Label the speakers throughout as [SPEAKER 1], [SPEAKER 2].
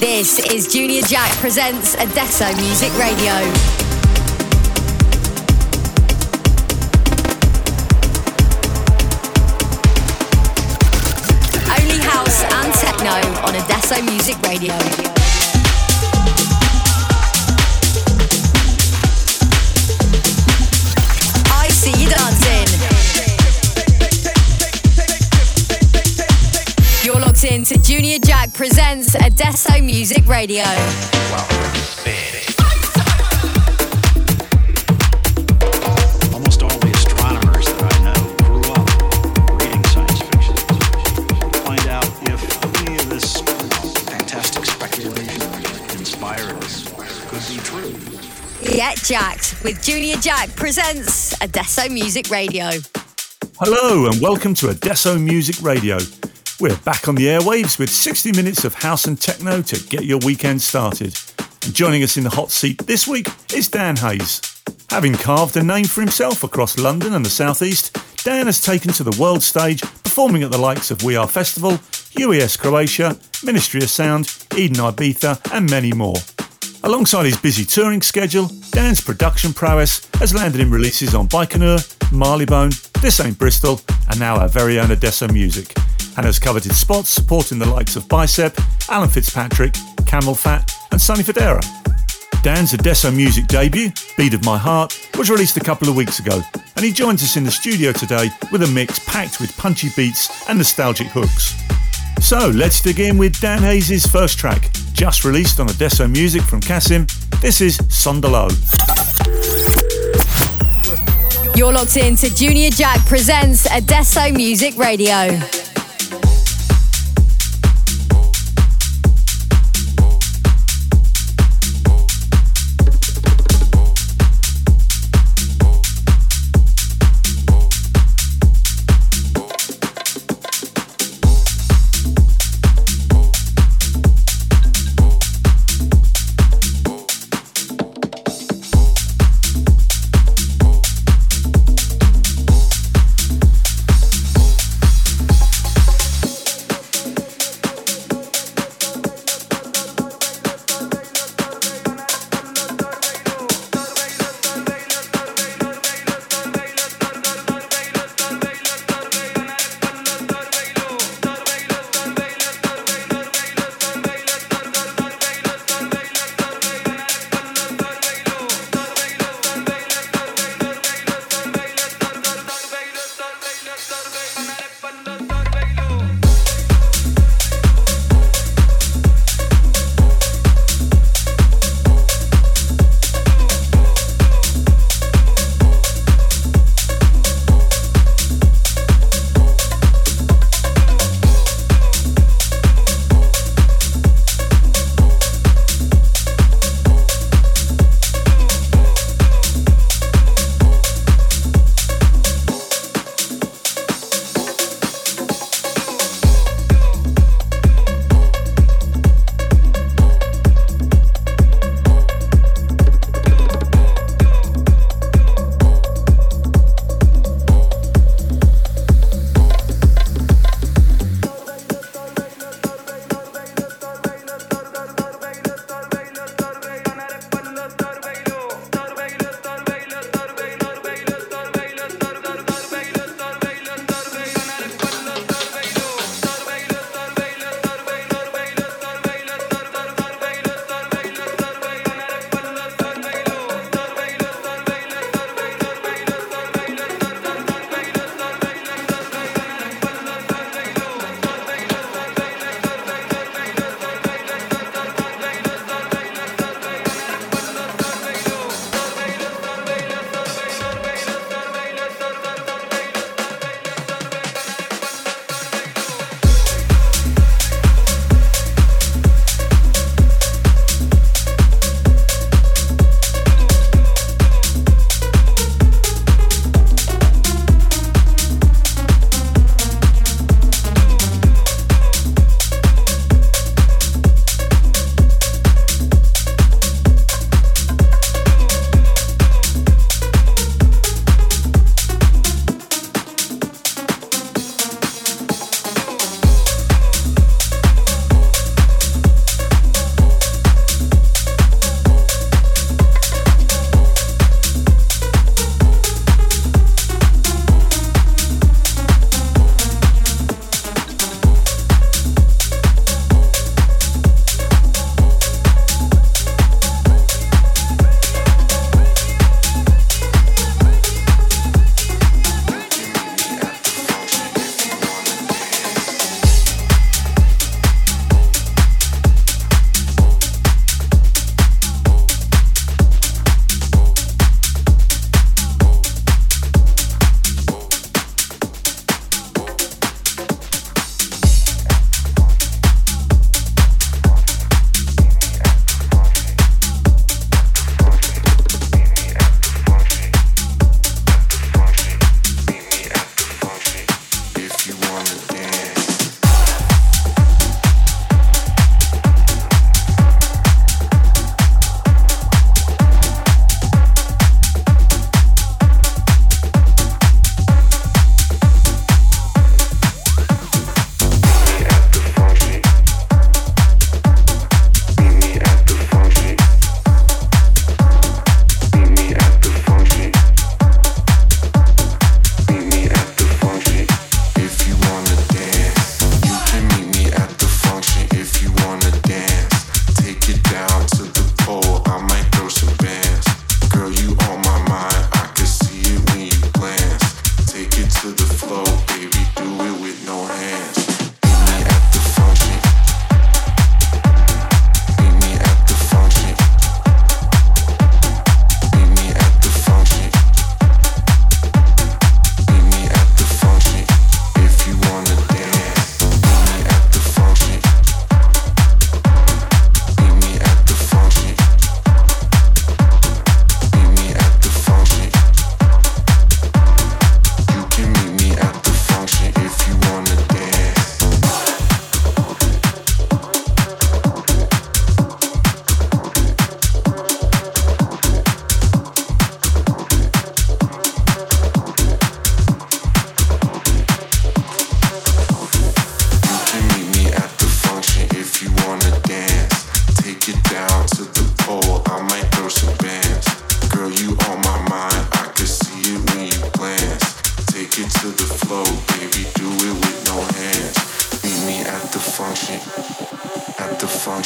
[SPEAKER 1] This is Junior Jack presents Adesso Music Radio. Only house and techno on Adesso Music Radio.
[SPEAKER 2] Inspired us could be true.
[SPEAKER 1] Get Jacked with Junior Jack presents Adesso Music Radio.
[SPEAKER 3] Hello and welcome to Adesso Music Radio. We're back on the airwaves with 60 minutes of house and techno to get your weekend started. And joining us in the hot seat this week is Dan Hayes. Having carved a name for himself across London and the Southeast, Dan has taken to the world stage, performing at the likes of We Are Festival, UES Croatia, Ministry of Sound, Eden Ibiza, and many more. Alongside his busy touring schedule, Dan's production prowess has landed him releases on Baikonur, Marleybone, This Ain't Bristol, and now our very own Adesso Music, and has coveted spots supporting the likes of Bicep, Alan Fitzpatrick, CamelPhat, and Sonny Fodera. Dan's Adesso Music debut, Beat of My Heart, was released a couple of weeks ago, and he joins us in the studio today with a mix packed with punchy beats and nostalgic hooks. So let's dig in with Dan Hayes' first track, just released on Adesso Music from CASSIMM. This is Son De Lo.
[SPEAKER 1] You're locked in to Junior Jack presents Adesso Music Radio.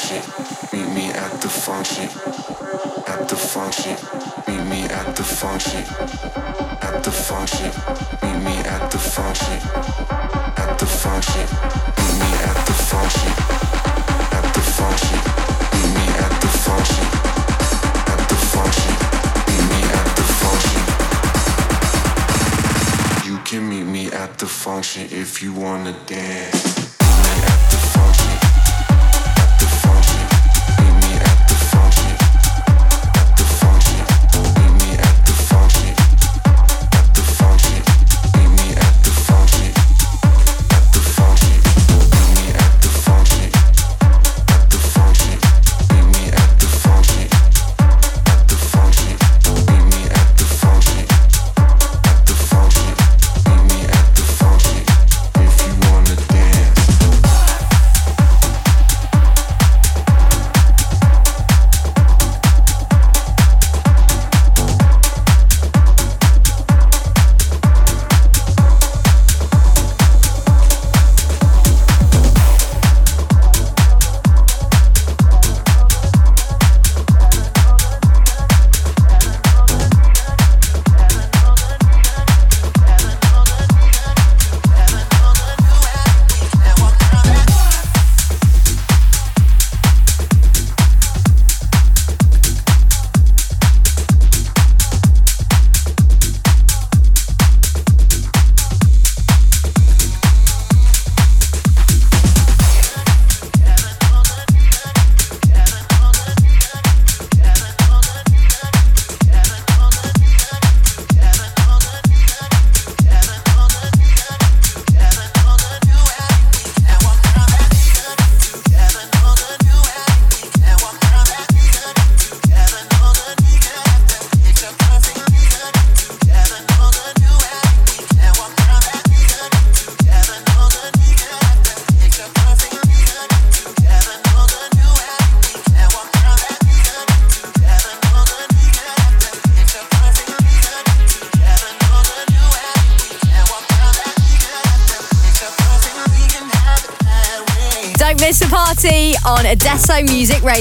[SPEAKER 4] Function. Meet me at the function. At the function. Meet me at the function. At the function. Meet me at the function. At the function. Meet me at the function. At the function. Meet me at the function. At the function. Meet me at the function. You can meet me at the function if you wanna dance.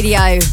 [SPEAKER 1] Music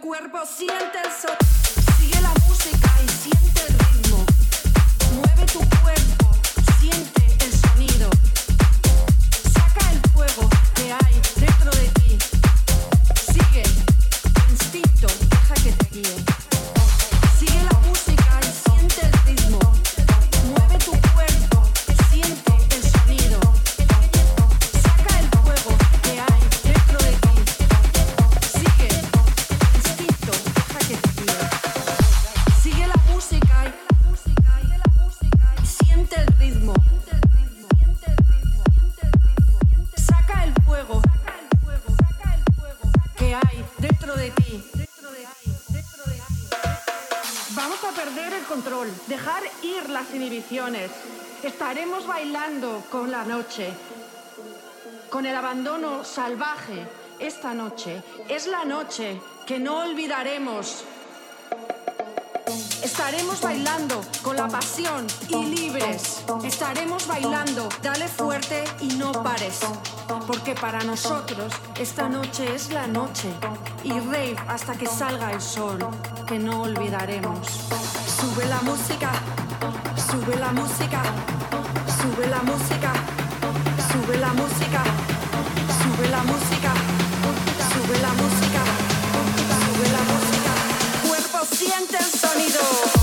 [SPEAKER 5] cuerpo, siente el sol. Estaremos con el abandono salvaje. Esta noche es la noche que no olvidaremos. Estaremos bailando con la pasión y libres. Estaremos bailando, dale fuerte y no pares. Porque para nosotros esta noche es la noche. Y rave hasta que salga el sol, que no olvidaremos. Sube la música. Sube la música, sube la música, sube la música, sube la música, sube la música, sube la música. Cuerpo siente el sonido.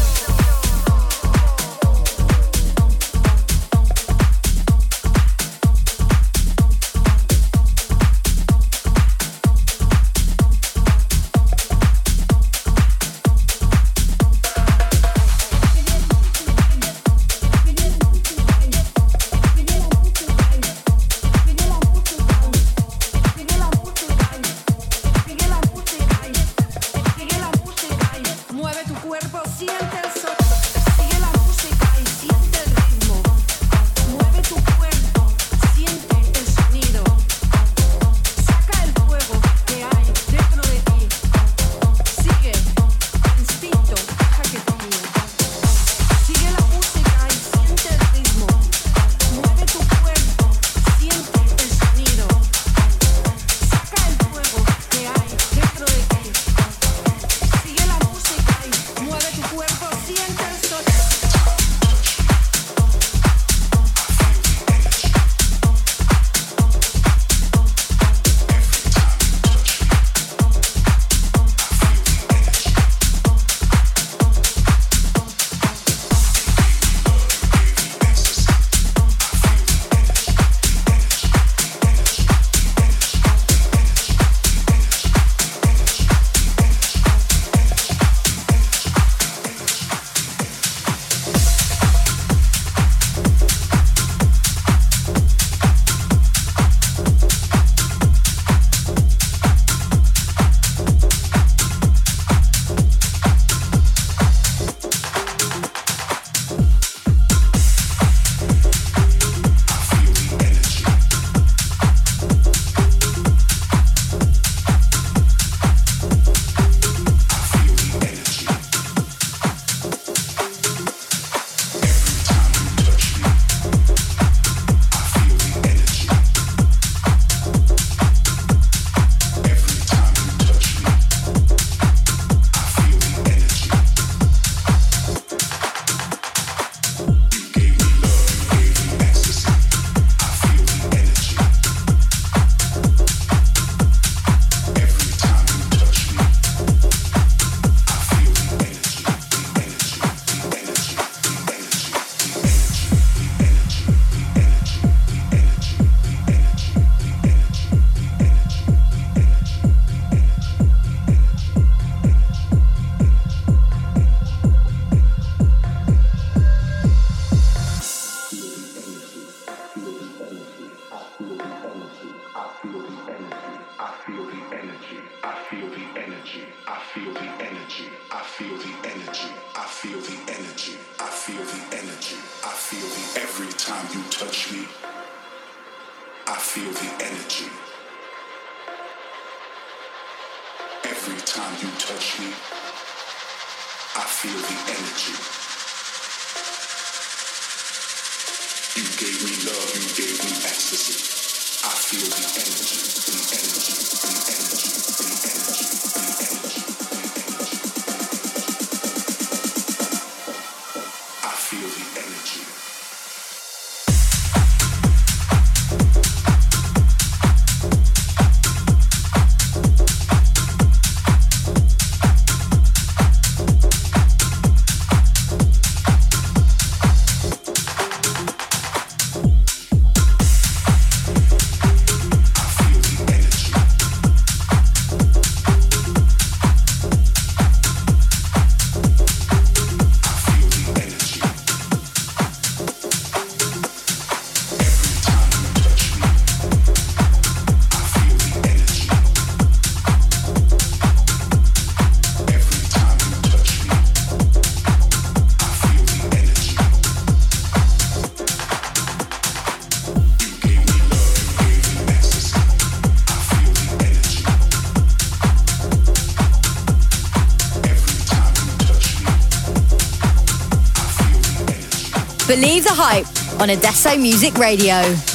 [SPEAKER 1] Hype on Adesso Music Radio.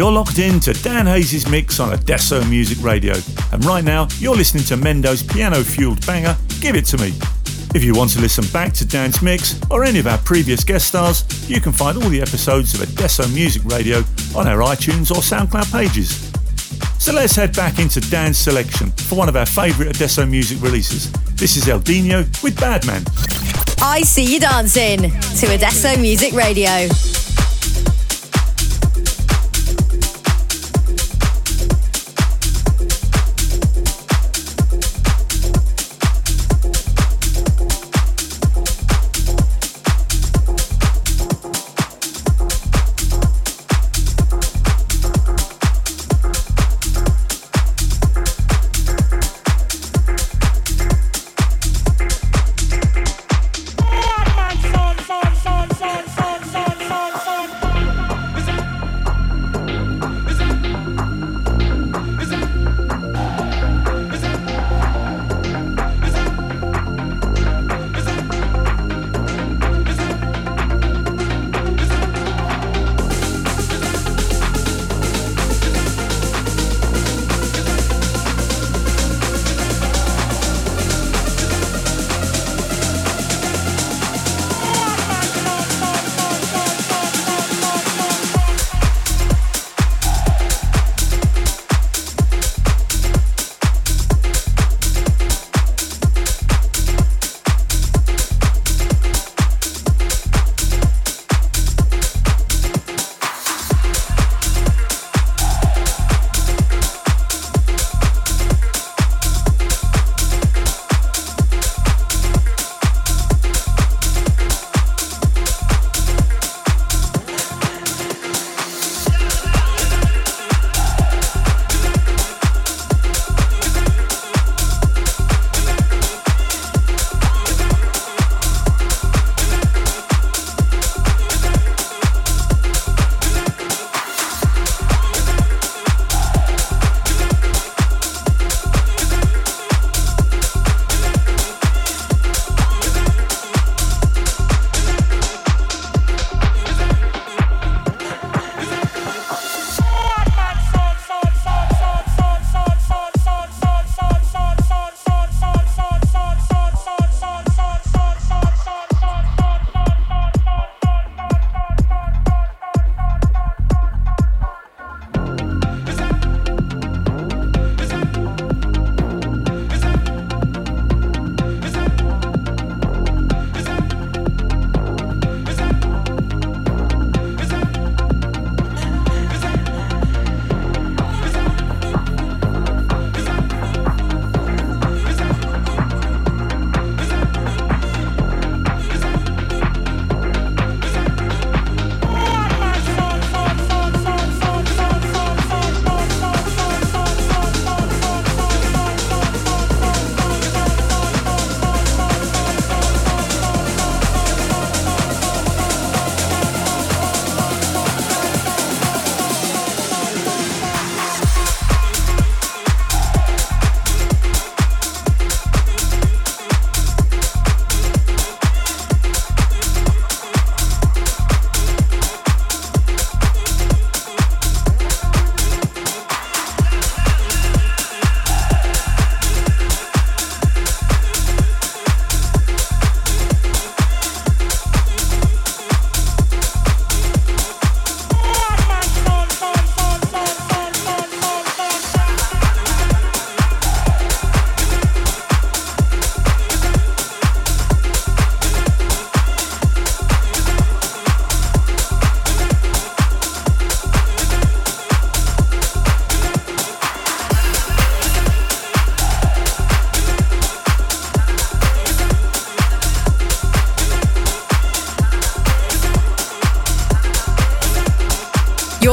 [SPEAKER 3] You're locked in to Dan Hayes' mix on Adesso Music Radio, and right now you're listening to Mendo's piano fueled banger, Give It To Me. If you want to listen back to Dan's mix or any of our previous guest stars, you can find all the episodes of Adesso Music Radio on our iTunes or SoundCloud pages. So let's head back into Dan's selection for one of our favourite Adesso music releases. This is Eldeanyo with Badman.
[SPEAKER 1] I see you dancing to Adesso Music Radio.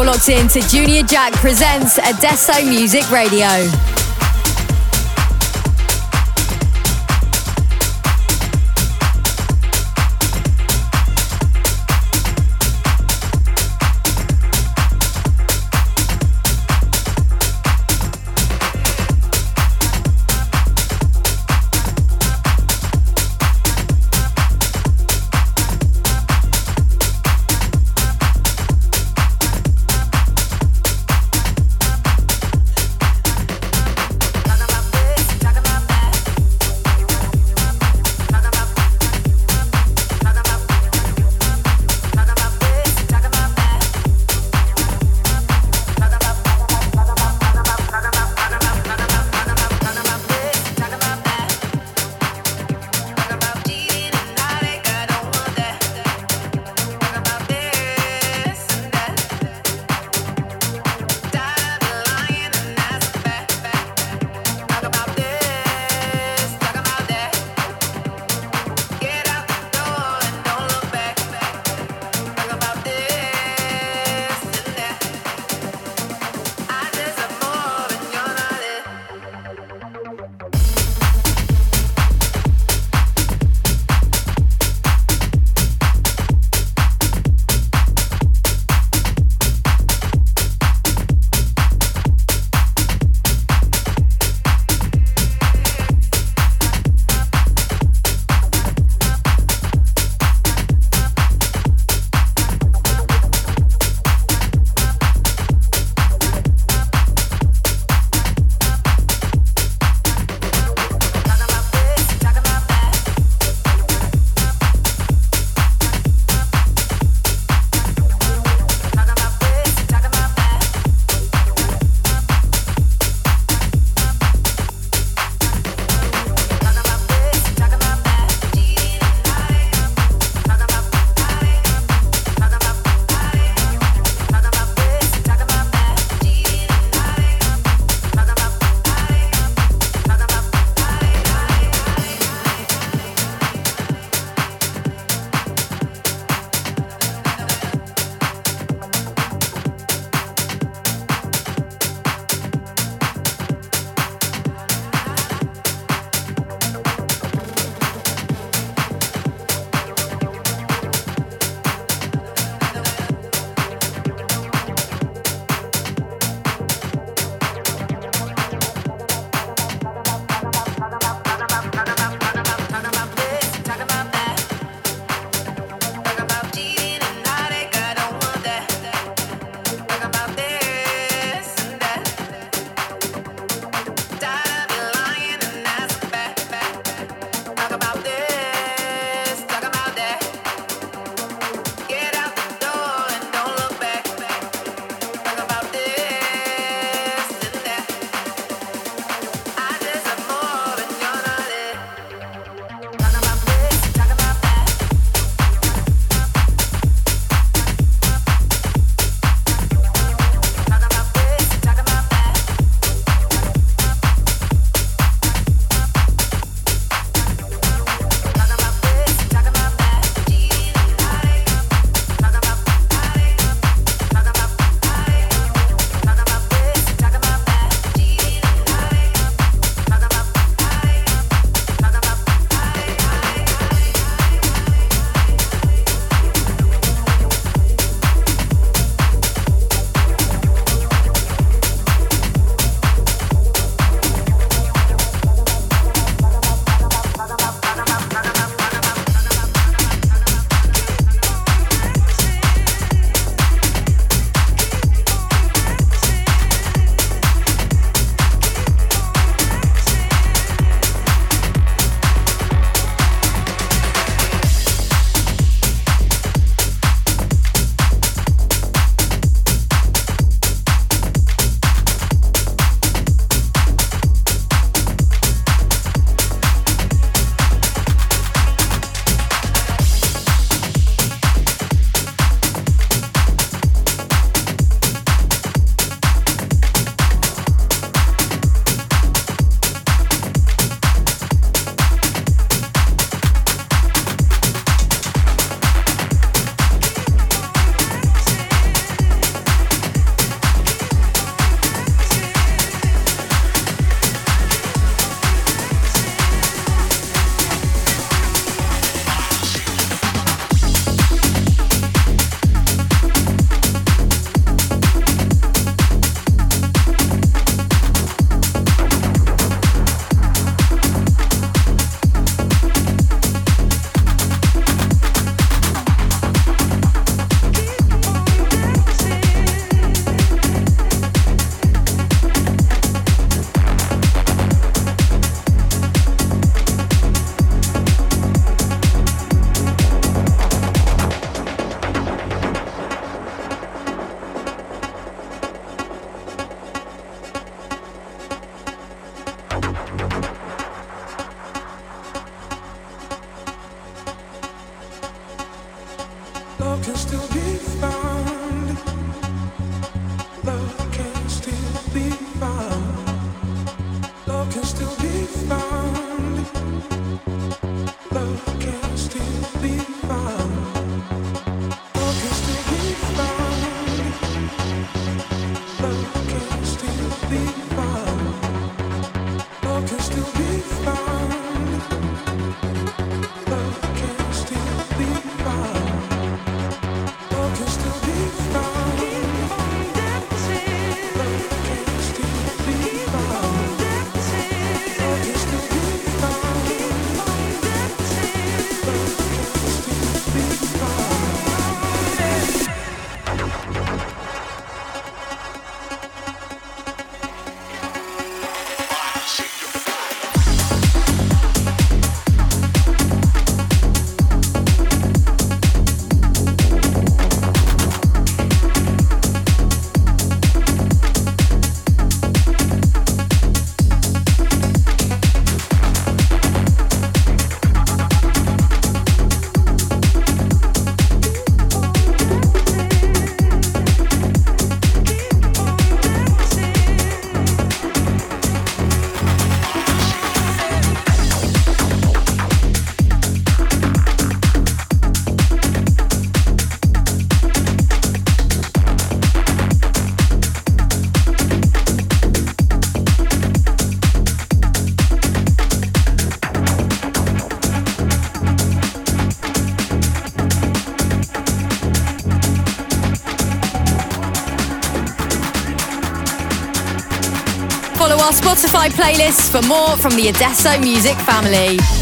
[SPEAKER 1] Locked in to Junior Jack presents Adesso Music Radio. Spotify playlist for more from the Adesso music family.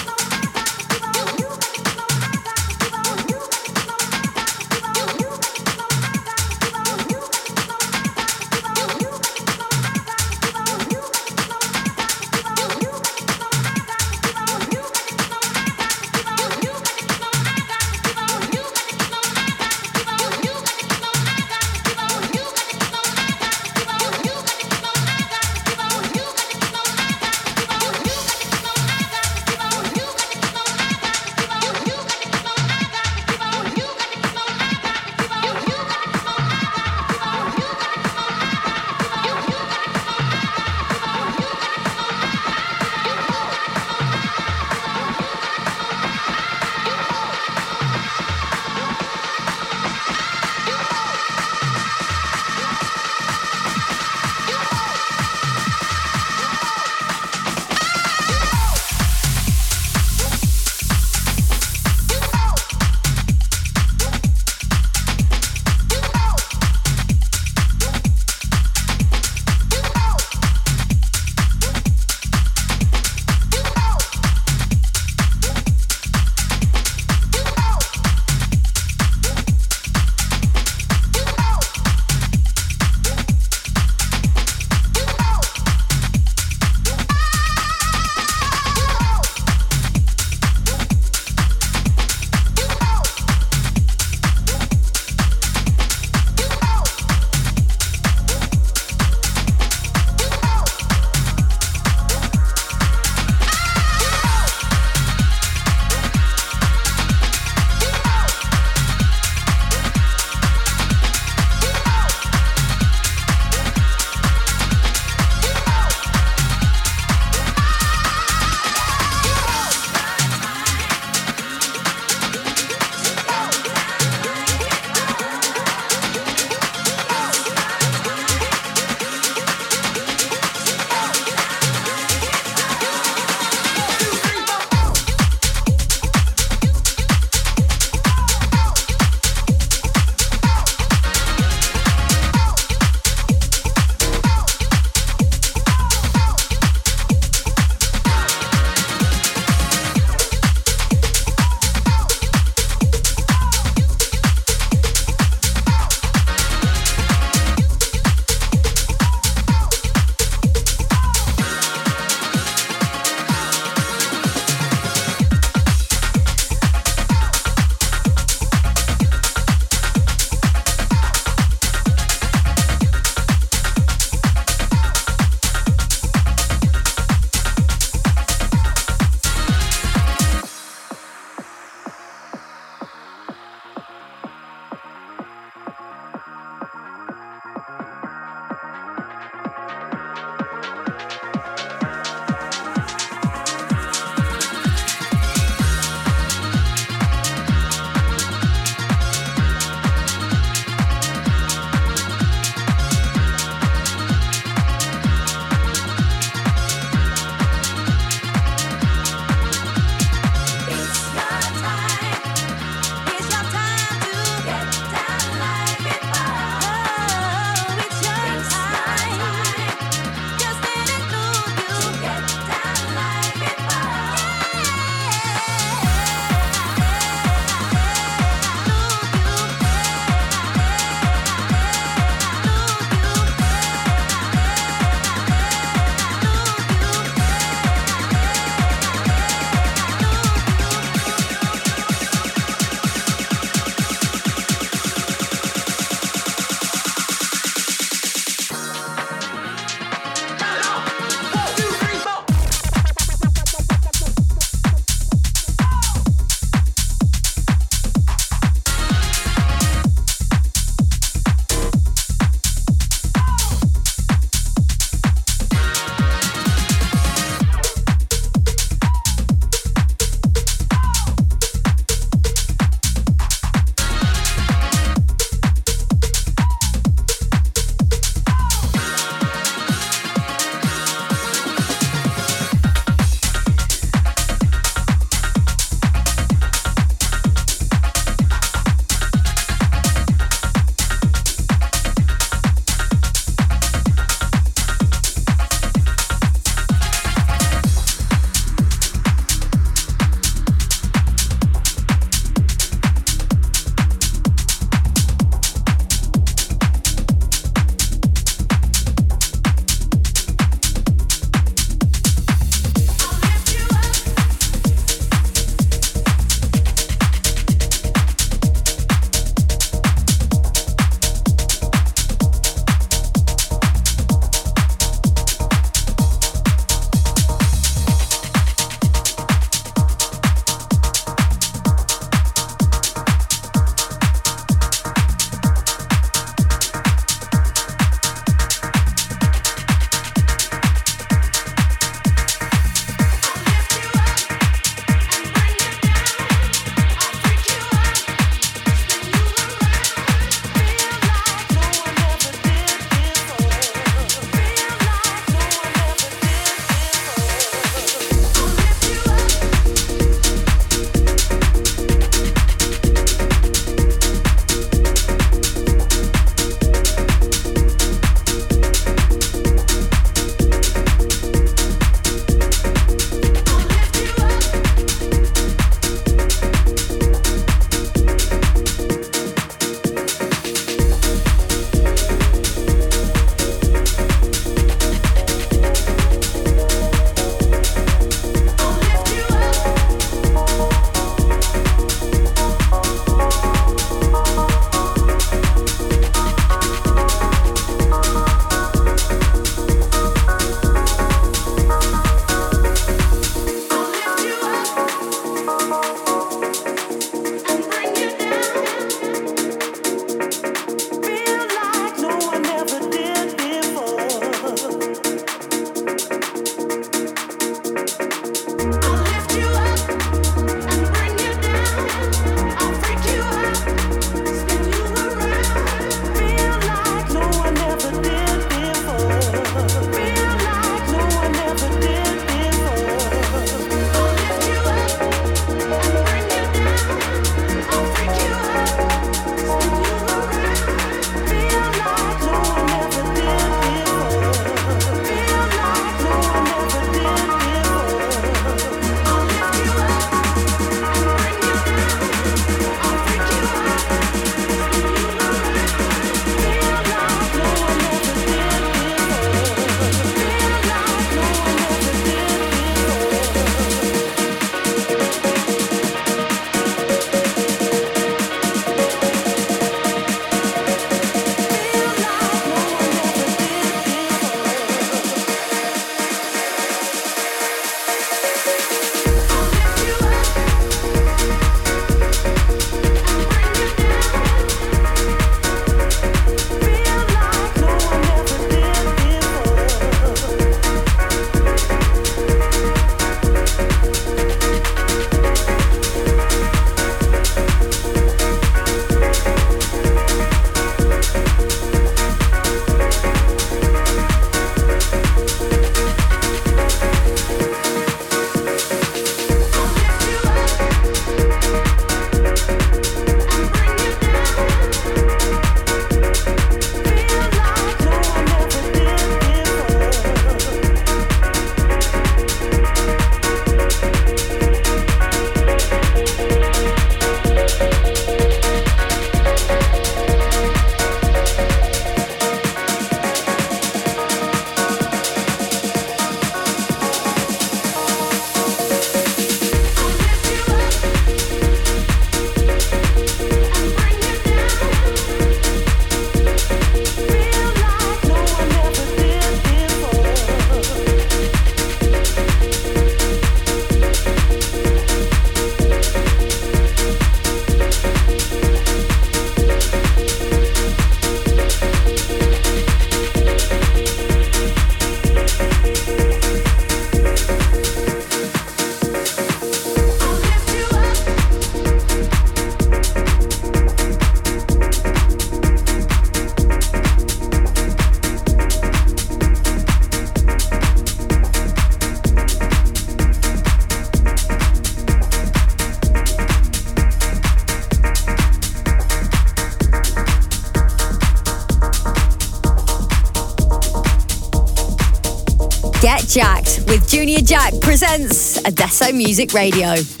[SPEAKER 1] Presents Adesso Music Radio.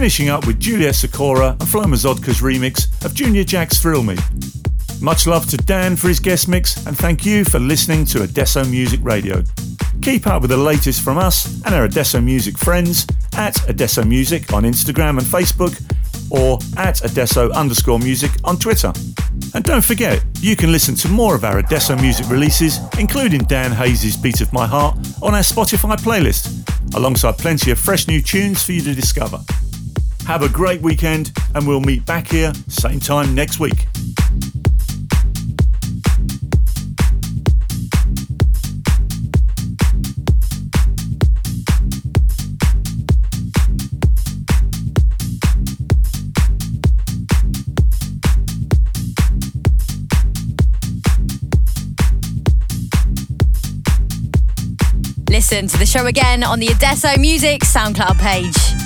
[SPEAKER 3] Finishing up with Juliet Sikora and Flo Mrzdk's remix of Junior Jack's Thrill Me. Much love to Dan for his guest mix, and thank you for listening to Adesso Music Radio. Keep up with the latest from us and our Adesso Music friends at Adesso Music on Instagram and Facebook, or at Adesso underscore music on Twitter. And don't forget, you can listen to more of our Adesso music releases, including Dan Hayes' Beat of My Heart, on our Spotify playlist alongside plenty of fresh new tunes for you to discover. Have a great weekend, and we'll meet back here same time next week.
[SPEAKER 1] Listen to the show again on the Adesso Music SoundCloud page.